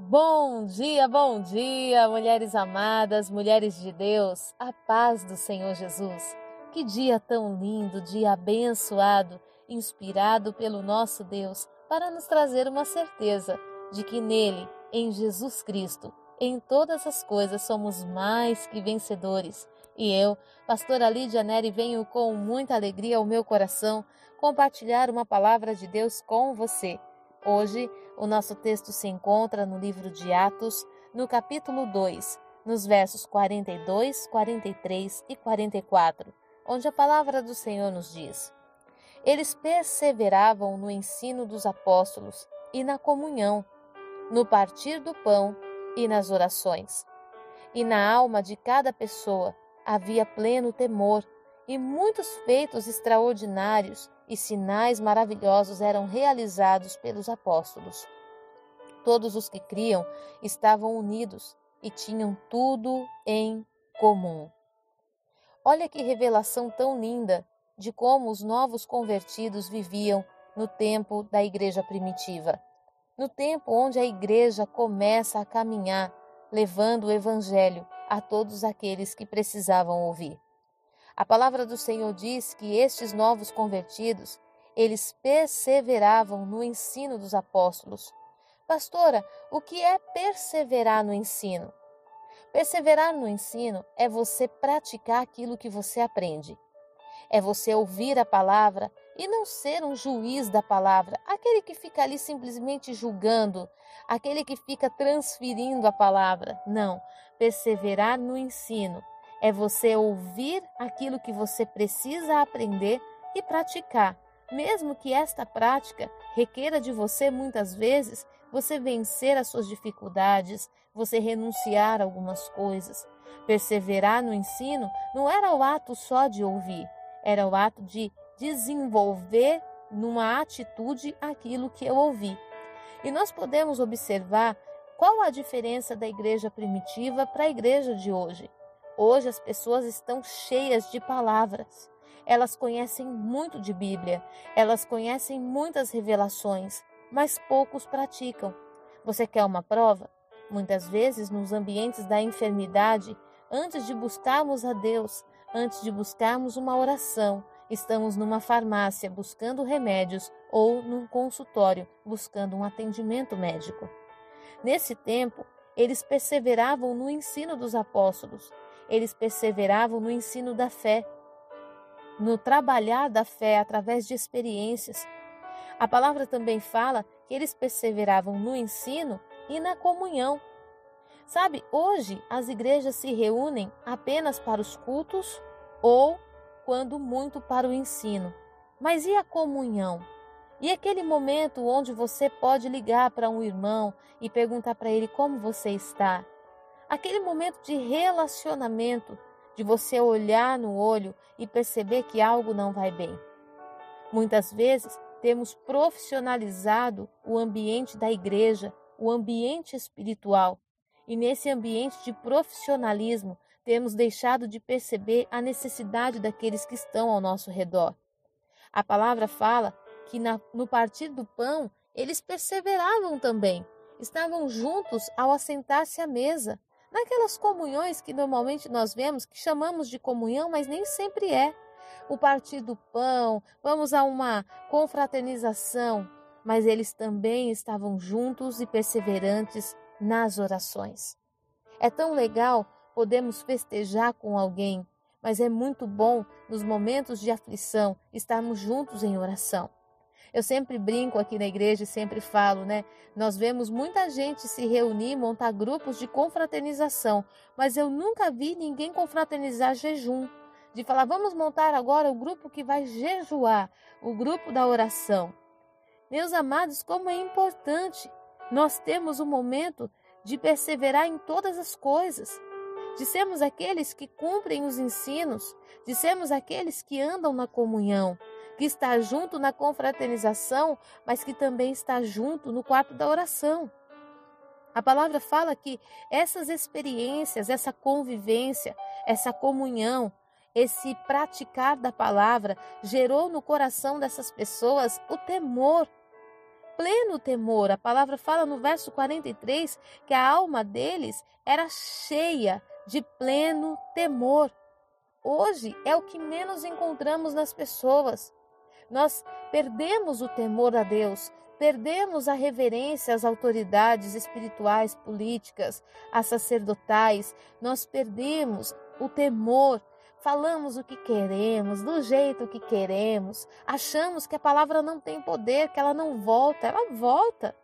Bom dia, bom dia, mulheres amadas, mulheres de Deus, a paz do Senhor Jesus. Que dia tão lindo, dia abençoado, inspirado pelo nosso Deus, para nos trazer uma certeza de que nele, em Jesus Cristo, em todas as coisas somos mais que vencedores. E eu, pastora Lídia Neri, venho com muita alegria ao meu coração compartilhar uma palavra de Deus com você. Hoje, o nosso texto se encontra no livro de Atos, no capítulo 2, nos versos 42, 43 e 44, onde a palavra do Senhor nos diz: Eles perseveravam no ensino dos apóstolos e na comunhão, no partir do pão e nas orações. E na alma de cada pessoa havia pleno temor, e muitos feitos extraordinários e sinais maravilhosos eram realizados pelos apóstolos. Todos os que criam estavam unidos e tinham tudo em comum. Olha que revelação tão linda de como os novos convertidos viviam no tempo da igreja primitiva. No tempo onde a igreja começa a caminhar, levando o evangelho a todos aqueles que precisavam ouvir. A palavra do Senhor diz que estes novos convertidos, eles perseveravam no ensino dos apóstolos. Pastora, o que é perseverar no ensino? Perseverar no ensino é você praticar aquilo que você aprende. É você ouvir a palavra e não ser um juiz da palavra, aquele que fica ali simplesmente julgando, aquele que fica transferindo a palavra. Não, perseverar no ensino é você ouvir aquilo que você precisa aprender e praticar, mesmo que esta prática requeira de você muitas vezes você vencer as suas dificuldades, você renunciar a algumas coisas. Perseverar no ensino não era o ato só de ouvir, era o ato de desenvolver numa atitude aquilo que eu ouvi. E nós podemos observar qual a diferença da igreja primitiva para a igreja de hoje. Hoje as pessoas estão cheias de palavras. Elas conhecem muito de Bíblia, elas conhecem muitas revelações, mas poucos praticam. Você quer uma prova? Muitas vezes, nos ambientes da enfermidade, antes de buscarmos a Deus, antes de buscarmos uma oração, estamos numa farmácia buscando remédios ou num consultório buscando um atendimento médico. Nesse tempo, eles perseveravam no ensino dos apóstolos, eles perseveravam no ensino da fé, no trabalhar da fé através de experiências. A palavra também fala que eles perseveravam no ensino e na comunhão. Sabe, hoje as igrejas se reúnem apenas para os cultos ou, quando muito, para o ensino. Mas e a comunhão? E aquele momento onde você pode ligar para um irmão e perguntar para ele como você está? Aquele momento de relacionamento, de você olhar no olho e perceber que algo não vai bem. Muitas vezes temos profissionalizado o ambiente da igreja, o ambiente espiritual, e nesse ambiente de profissionalismo temos deixado de perceber a necessidade daqueles que estão ao nosso redor. A palavra fala que na, no partir do pão eles perseveravam também, estavam juntos ao assentar-se à mesa naquelas comunhões que normalmente nós vemos, que chamamos de comunhão, mas nem sempre é. O partir do pão, vamos a uma confraternização, mas eles também estavam juntos e perseverantes nas orações. É tão legal podemos festejar com alguém, mas é muito bom nos momentos de aflição estarmos juntos em oração. Eu sempre brinco aqui na igreja e sempre falo, né? Nós vemos muita gente se reunir, montar grupos de confraternização, mas eu nunca vi ninguém confraternizar jejum. De falar, vamos montar agora o grupo que vai jejuar, o grupo da oração. Meus amados, como é importante nós termos o um momento de perseverar em todas as coisas, de sermos aqueles que cumprem os ensinos, de sermos aqueles que andam na comunhão, que está junto na confraternização, mas que também está junto no quarto da oração. A palavra fala que essas experiências, essa convivência, essa comunhão, esse praticar da palavra gerou no coração dessas pessoas o temor. pleno temor. A palavra fala no verso 43 que a alma deles era cheia de pleno temor. Hoje é o que menos encontramos nas pessoas. Nós perdemos o temor a Deus, perdemos a reverência às autoridades espirituais, políticas, às sacerdotais, nós perdemos o temor. Falamos o que queremos, do jeito que queremos, achamos que a palavra não tem poder, que ela não volta, ela volta.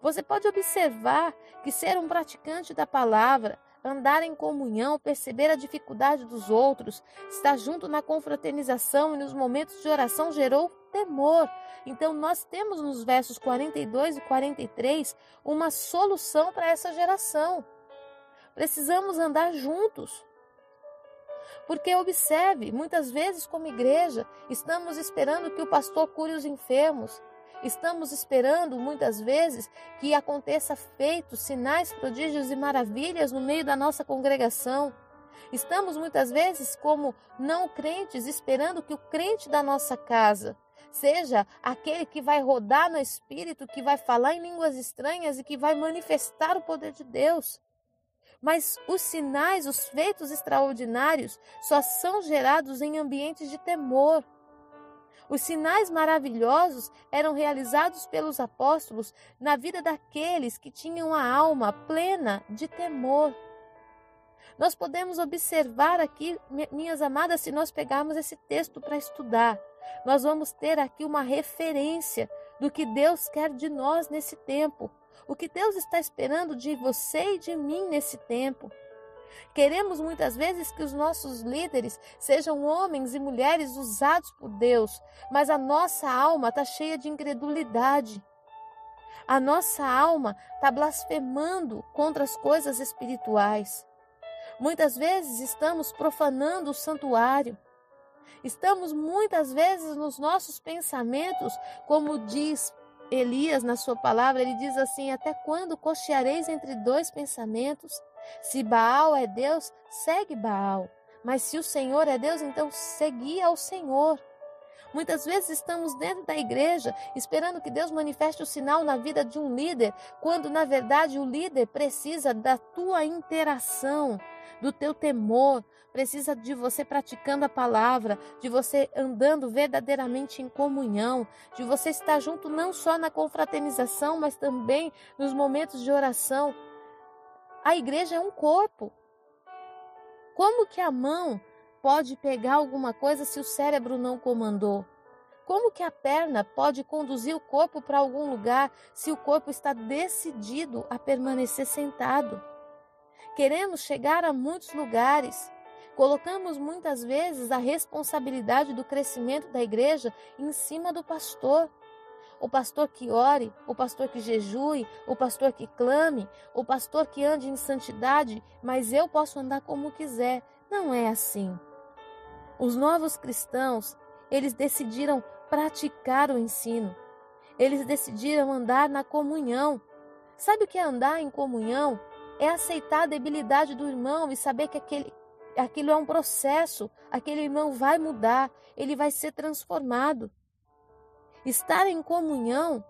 Você pode observar que ser um praticante da palavra, andar em comunhão, perceber a dificuldade dos outros, estar junto na confraternização e nos momentos de oração gerou temor. Então, nós temos nos versos 42 e 43 uma solução para essa geração. Precisamos andar juntos. Porque observe, muitas vezes, como igreja, estamos esperando que o pastor cure os enfermos. Estamos esperando, muitas vezes, que aconteça feitos, sinais, prodígios e maravilhas no meio da nossa congregação. Estamos muitas vezes, como não crentes, esperando que o crente da nossa casa seja aquele que vai rodar no espírito, que vai falar em línguas estranhas e que vai manifestar o poder de Deus. Mas os sinais, os feitos extraordinários, só são gerados em ambientes de temor. Os sinais maravilhosos eram realizados pelos apóstolos na vida daqueles que tinham a alma plena de temor. Nós podemos observar aqui, minhas amadas, se nós pegarmos esse texto para estudar, nós vamos ter aqui uma referência do que Deus quer de nós nesse tempo. O que Deus está esperando de você e de mim nesse tempo. Queremos muitas vezes que os nossos líderes sejam homens e mulheres usados por Deus, mas a nossa alma está cheia de incredulidade. A nossa alma está blasfemando contra as coisas espirituais. Muitas vezes estamos profanando o santuário. Estamos muitas vezes nos nossos pensamentos, como diz Elias, na sua palavra, ele diz assim: Até quando cocheareis entre dois pensamentos? Se Baal é Deus, segue Baal. Mas se o Senhor é Deus, então segui ao Senhor. Muitas vezes estamos dentro da igreja esperando que Deus manifeste o sinal na vida de um líder, quando na verdade o líder precisa da tua interação, do teu temor, precisa de você praticando a palavra, de você andando verdadeiramente em comunhão, de você estar junto não só na confraternização, mas também nos momentos de oração. A igreja é um corpo. Como que a mão pode pegar alguma coisa se o cérebro não comandou? Como que a perna pode conduzir o corpo para algum lugar se o corpo está decidido a permanecer sentado? Queremos chegar a muitos lugares. Colocamos muitas vezes a responsabilidade do crescimento da igreja em cima do pastor. O pastor que ore, o pastor que jejue, o pastor que clame, o pastor que ande em santidade, mas eu posso andar como quiser. Não é assim. Os novos cristãos, eles decidiram praticar o ensino. Eles decidiram andar na comunhão. Sabe o que é andar em comunhão? é aceitar a debilidade do irmão e saber que aquele, aquilo é um processo, aquele irmão vai mudar, ele vai ser transformado. Estar em comunhão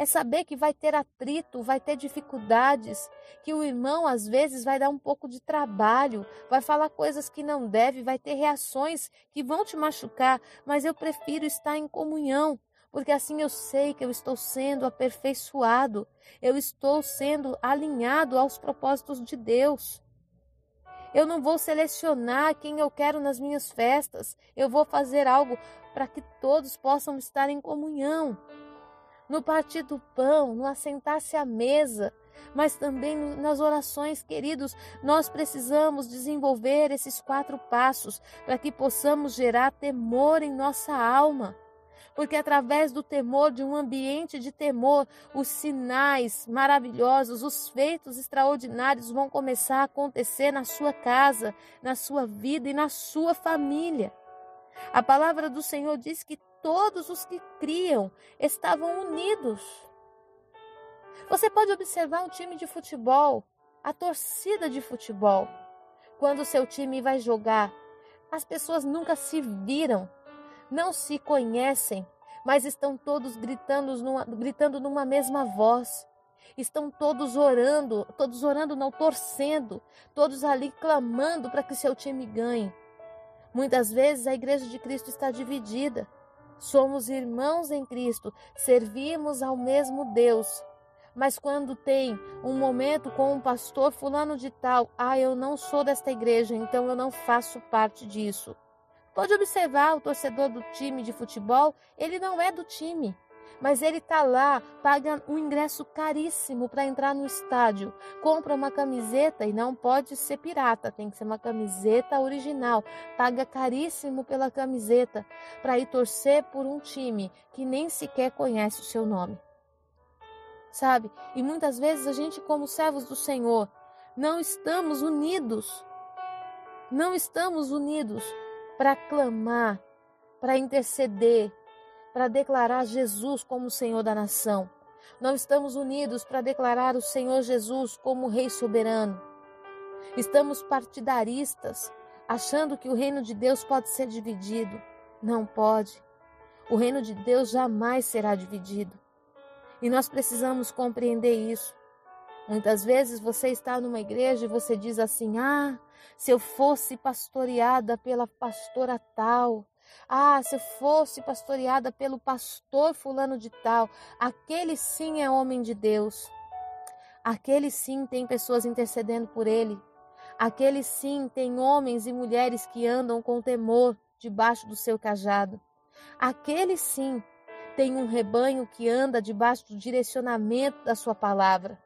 é saber que vai ter atrito, vai ter dificuldades, que o irmão às vezes vai dar um pouco de trabalho, vai falar coisas que não deve, vai ter reações que vão te machucar, mas eu prefiro estar em comunhão porque assim eu sei que eu estou sendo aperfeiçoado, eu estou sendo alinhado aos propósitos de Deus. Eu não vou selecionar quem eu quero nas minhas festas, eu vou fazer algo para que todos possam estar em comunhão. No partir do pão, no assentar-se à mesa, mas também nas orações, queridos, nós precisamos desenvolver esses quatro passos para que possamos gerar temor em nossa alma porque através do temor, de um ambiente de temor, os sinais maravilhosos, os feitos extraordinários vão começar a acontecer na sua casa, na sua vida e na sua família. A palavra do Senhor diz que todos os que criam estavam unidos. Você pode observar um time de futebol, a torcida de futebol. Quando o seu time vai jogar, as pessoas nunca se viram não se conhecem, mas estão todos gritando numa, gritando numa mesma voz. Estão todos orando, todos orando, não torcendo, todos ali clamando para que seu time ganhe. Muitas vezes a igreja de Cristo está dividida. Somos irmãos em Cristo, servimos ao mesmo Deus. Mas quando tem um momento com um pastor fulano de tal, ah, eu não sou desta igreja, então eu não faço parte disso. Pode observar o torcedor do time de futebol, ele não é do time, mas ele está lá, paga um ingresso caríssimo para entrar no estádio, compra uma camiseta e não pode ser pirata, tem que ser uma camiseta original, paga caríssimo pela camiseta para ir torcer por um time que nem sequer conhece o seu nome. Sabe? E muitas vezes a gente, como servos do Senhor, não estamos unidos. Não estamos unidos para clamar, para interceder, para declarar Jesus como Senhor da nação. Não estamos unidos para declarar o Senhor Jesus como Rei soberano. Estamos partidaristas, achando que o reino de Deus pode ser dividido. Não pode. O reino de Deus jamais será dividido. E nós precisamos compreender isso. Muitas vezes você está numa igreja e você diz assim: Ah, se eu fosse pastoreada pela pastora tal, ah, se fosse pastoreada pelo pastor fulano de tal, aquele sim é homem de Deus. Aquele sim tem pessoas intercedendo por ele. Aquele sim tem homens e mulheres que andam com temor debaixo do seu cajado. Aquele sim tem um rebanho que anda debaixo do direcionamento da sua palavra.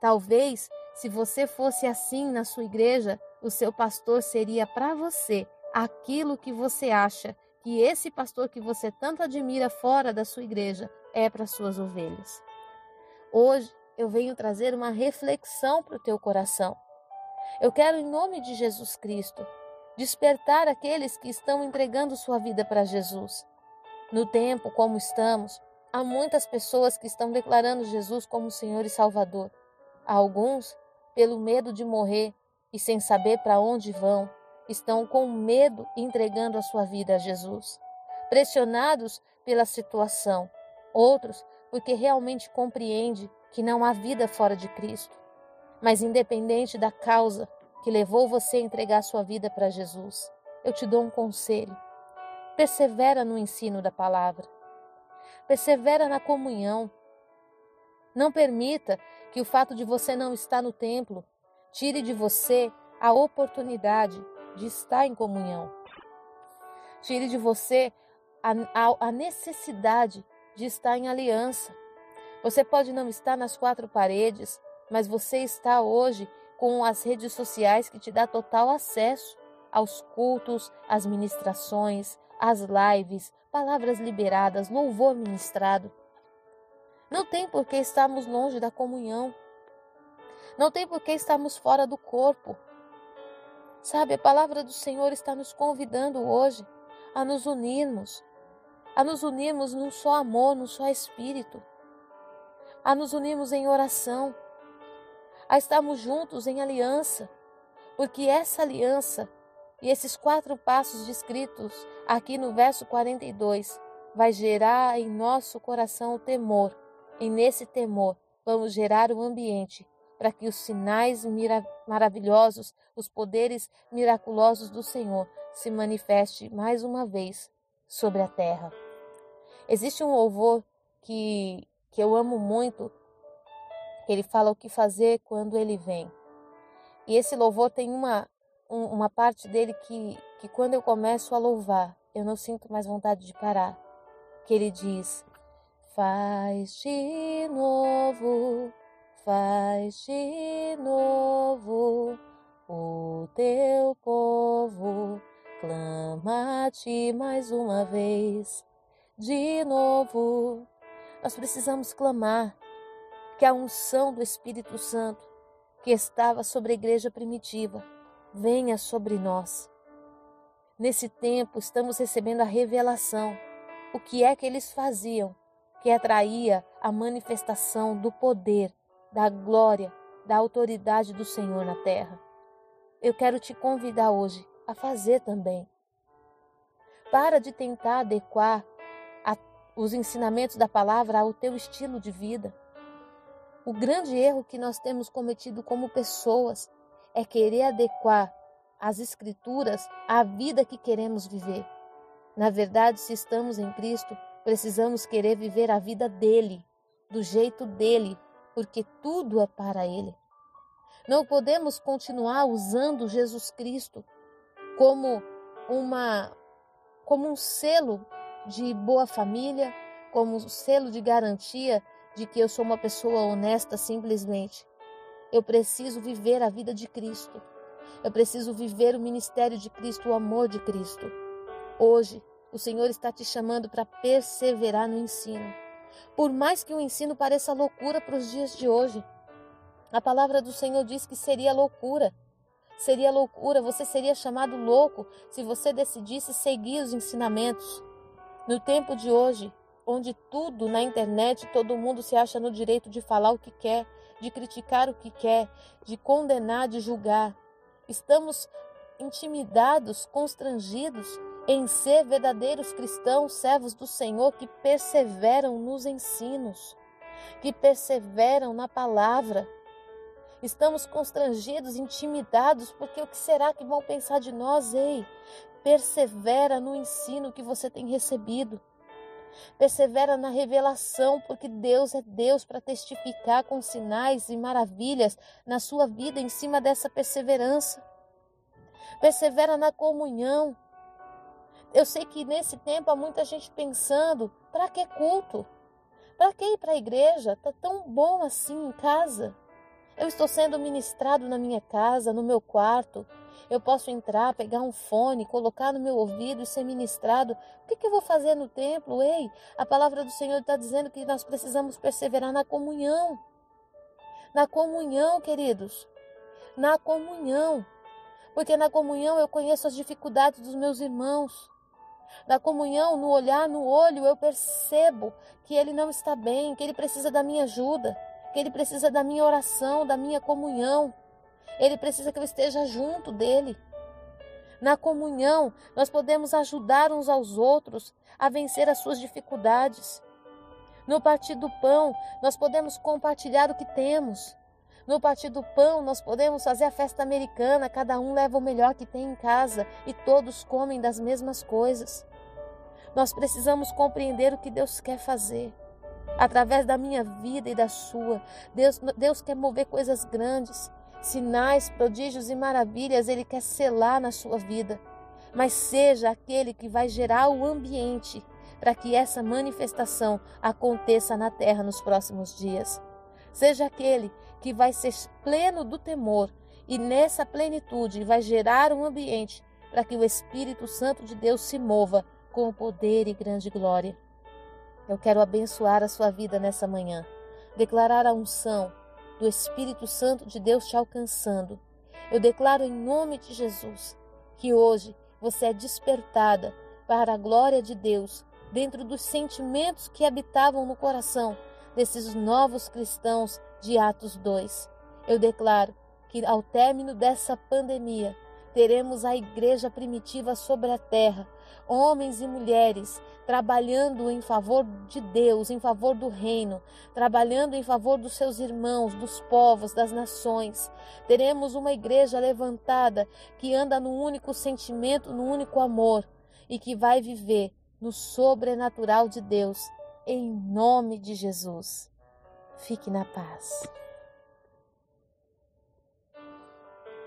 Talvez, se você fosse assim na sua igreja, o seu pastor seria para você aquilo que você acha que esse pastor que você tanto admira fora da sua igreja é para suas ovelhas. Hoje eu venho trazer uma reflexão para o teu coração. Eu quero, em nome de Jesus Cristo, despertar aqueles que estão entregando sua vida para Jesus. No tempo como estamos, há muitas pessoas que estão declarando Jesus como Senhor e Salvador. Há alguns, pelo medo de morrer e sem saber para onde vão, estão com medo entregando a sua vida a Jesus, pressionados pela situação, outros porque realmente compreende que não há vida fora de Cristo. Mas independente da causa que levou você a entregar sua vida para Jesus, eu te dou um conselho. Persevera no ensino da palavra. Persevera na comunhão. Não permita que o fato de você não estar no templo tire de você a oportunidade de estar em comunhão. Tire de você a, a, a necessidade de estar em aliança. Você pode não estar nas quatro paredes, mas você está hoje com as redes sociais que te dá total acesso aos cultos, às ministrações, às lives, palavras liberadas, louvor ministrado. Não tem por que estarmos longe da comunhão. Não tem por que estarmos fora do corpo. Sabe, a palavra do Senhor está nos convidando hoje a nos unirmos, a nos unirmos num só amor, num só espírito, a nos unirmos em oração, a estarmos juntos em aliança, porque essa aliança e esses quatro passos descritos aqui no verso 42 vai gerar em nosso coração o temor, e nesse temor vamos gerar o ambiente para que os sinais maravilhosos, os poderes miraculosos do Senhor se manifeste mais uma vez sobre a terra. Existe um louvor que, que eu amo muito, que ele fala o que fazer quando ele vem. E esse louvor tem uma, um, uma parte dele que, que quando eu começo a louvar, eu não sinto mais vontade de parar. Que ele diz: Faz de novo Faz de novo o teu povo, clama a ti mais uma vez, de novo. Nós precisamos clamar que a unção do Espírito Santo que estava sobre a igreja primitiva venha sobre nós. Nesse tempo, estamos recebendo a revelação. O que é que eles faziam que atraía a manifestação do poder da glória, da autoridade do Senhor na terra. Eu quero te convidar hoje a fazer também. Para de tentar adequar a os ensinamentos da palavra ao teu estilo de vida. O grande erro que nós temos cometido como pessoas é querer adequar as Escrituras à vida que queremos viver. Na verdade, se estamos em Cristo, precisamos querer viver a vida dele, do jeito dele, porque tudo é para ele. Não podemos continuar usando Jesus Cristo como uma como um selo de boa família, como um selo de garantia de que eu sou uma pessoa honesta simplesmente. Eu preciso viver a vida de Cristo. Eu preciso viver o ministério de Cristo, o amor de Cristo. Hoje, o Senhor está te chamando para perseverar no ensino. Por mais que o ensino pareça loucura para os dias de hoje, a palavra do Senhor diz que seria loucura. Seria loucura, você seria chamado louco se você decidisse seguir os ensinamentos. No tempo de hoje, onde tudo na internet, todo mundo se acha no direito de falar o que quer, de criticar o que quer, de condenar, de julgar. Estamos intimidados, constrangidos em ser verdadeiros cristãos, servos do Senhor que perseveram nos ensinos, que perseveram na palavra. Estamos constrangidos, intimidados, porque o que será que vão pensar de nós? Ei, persevera no ensino que você tem recebido. Persevera na revelação, porque Deus é Deus para testificar com sinais e maravilhas na sua vida em cima dessa perseverança. Persevera na comunhão. Eu sei que nesse tempo há muita gente pensando: para que culto? Para que ir para a igreja? Está tão bom assim em casa. Eu estou sendo ministrado na minha casa, no meu quarto. Eu posso entrar, pegar um fone, colocar no meu ouvido e ser ministrado. O que, que eu vou fazer no templo? Ei, a palavra do Senhor está dizendo que nós precisamos perseverar na comunhão. Na comunhão, queridos. Na comunhão. Porque na comunhão eu conheço as dificuldades dos meus irmãos. Na comunhão, no olhar no olho, eu percebo que ele não está bem, que ele precisa da minha ajuda, que ele precisa da minha oração, da minha comunhão. Ele precisa que eu esteja junto dele. Na comunhão, nós podemos ajudar uns aos outros a vencer as suas dificuldades. No partir do pão, nós podemos compartilhar o que temos. No partir do pão, nós podemos fazer a festa americana, cada um leva o melhor que tem em casa e todos comem das mesmas coisas. Nós precisamos compreender o que Deus quer fazer. Através da minha vida e da sua, Deus, Deus quer mover coisas grandes sinais, prodígios e maravilhas Ele quer selar na sua vida. Mas seja aquele que vai gerar o ambiente para que essa manifestação aconteça na terra nos próximos dias. Seja aquele que vai ser pleno do temor e nessa plenitude vai gerar um ambiente para que o Espírito Santo de Deus se mova com poder e grande glória. Eu quero abençoar a sua vida nessa manhã, declarar a unção, do Espírito Santo de Deus te alcançando. Eu declaro em nome de Jesus que hoje você é despertada para a glória de Deus dentro dos sentimentos que habitavam no coração desses novos cristãos de Atos 2. Eu declaro que ao término dessa pandemia, teremos a igreja primitiva sobre a terra, homens e mulheres trabalhando em favor de Deus, em favor do reino, trabalhando em favor dos seus irmãos, dos povos, das nações. Teremos uma igreja levantada que anda no único sentimento, no único amor e que vai viver no sobrenatural de Deus, em nome de Jesus. Fique na paz.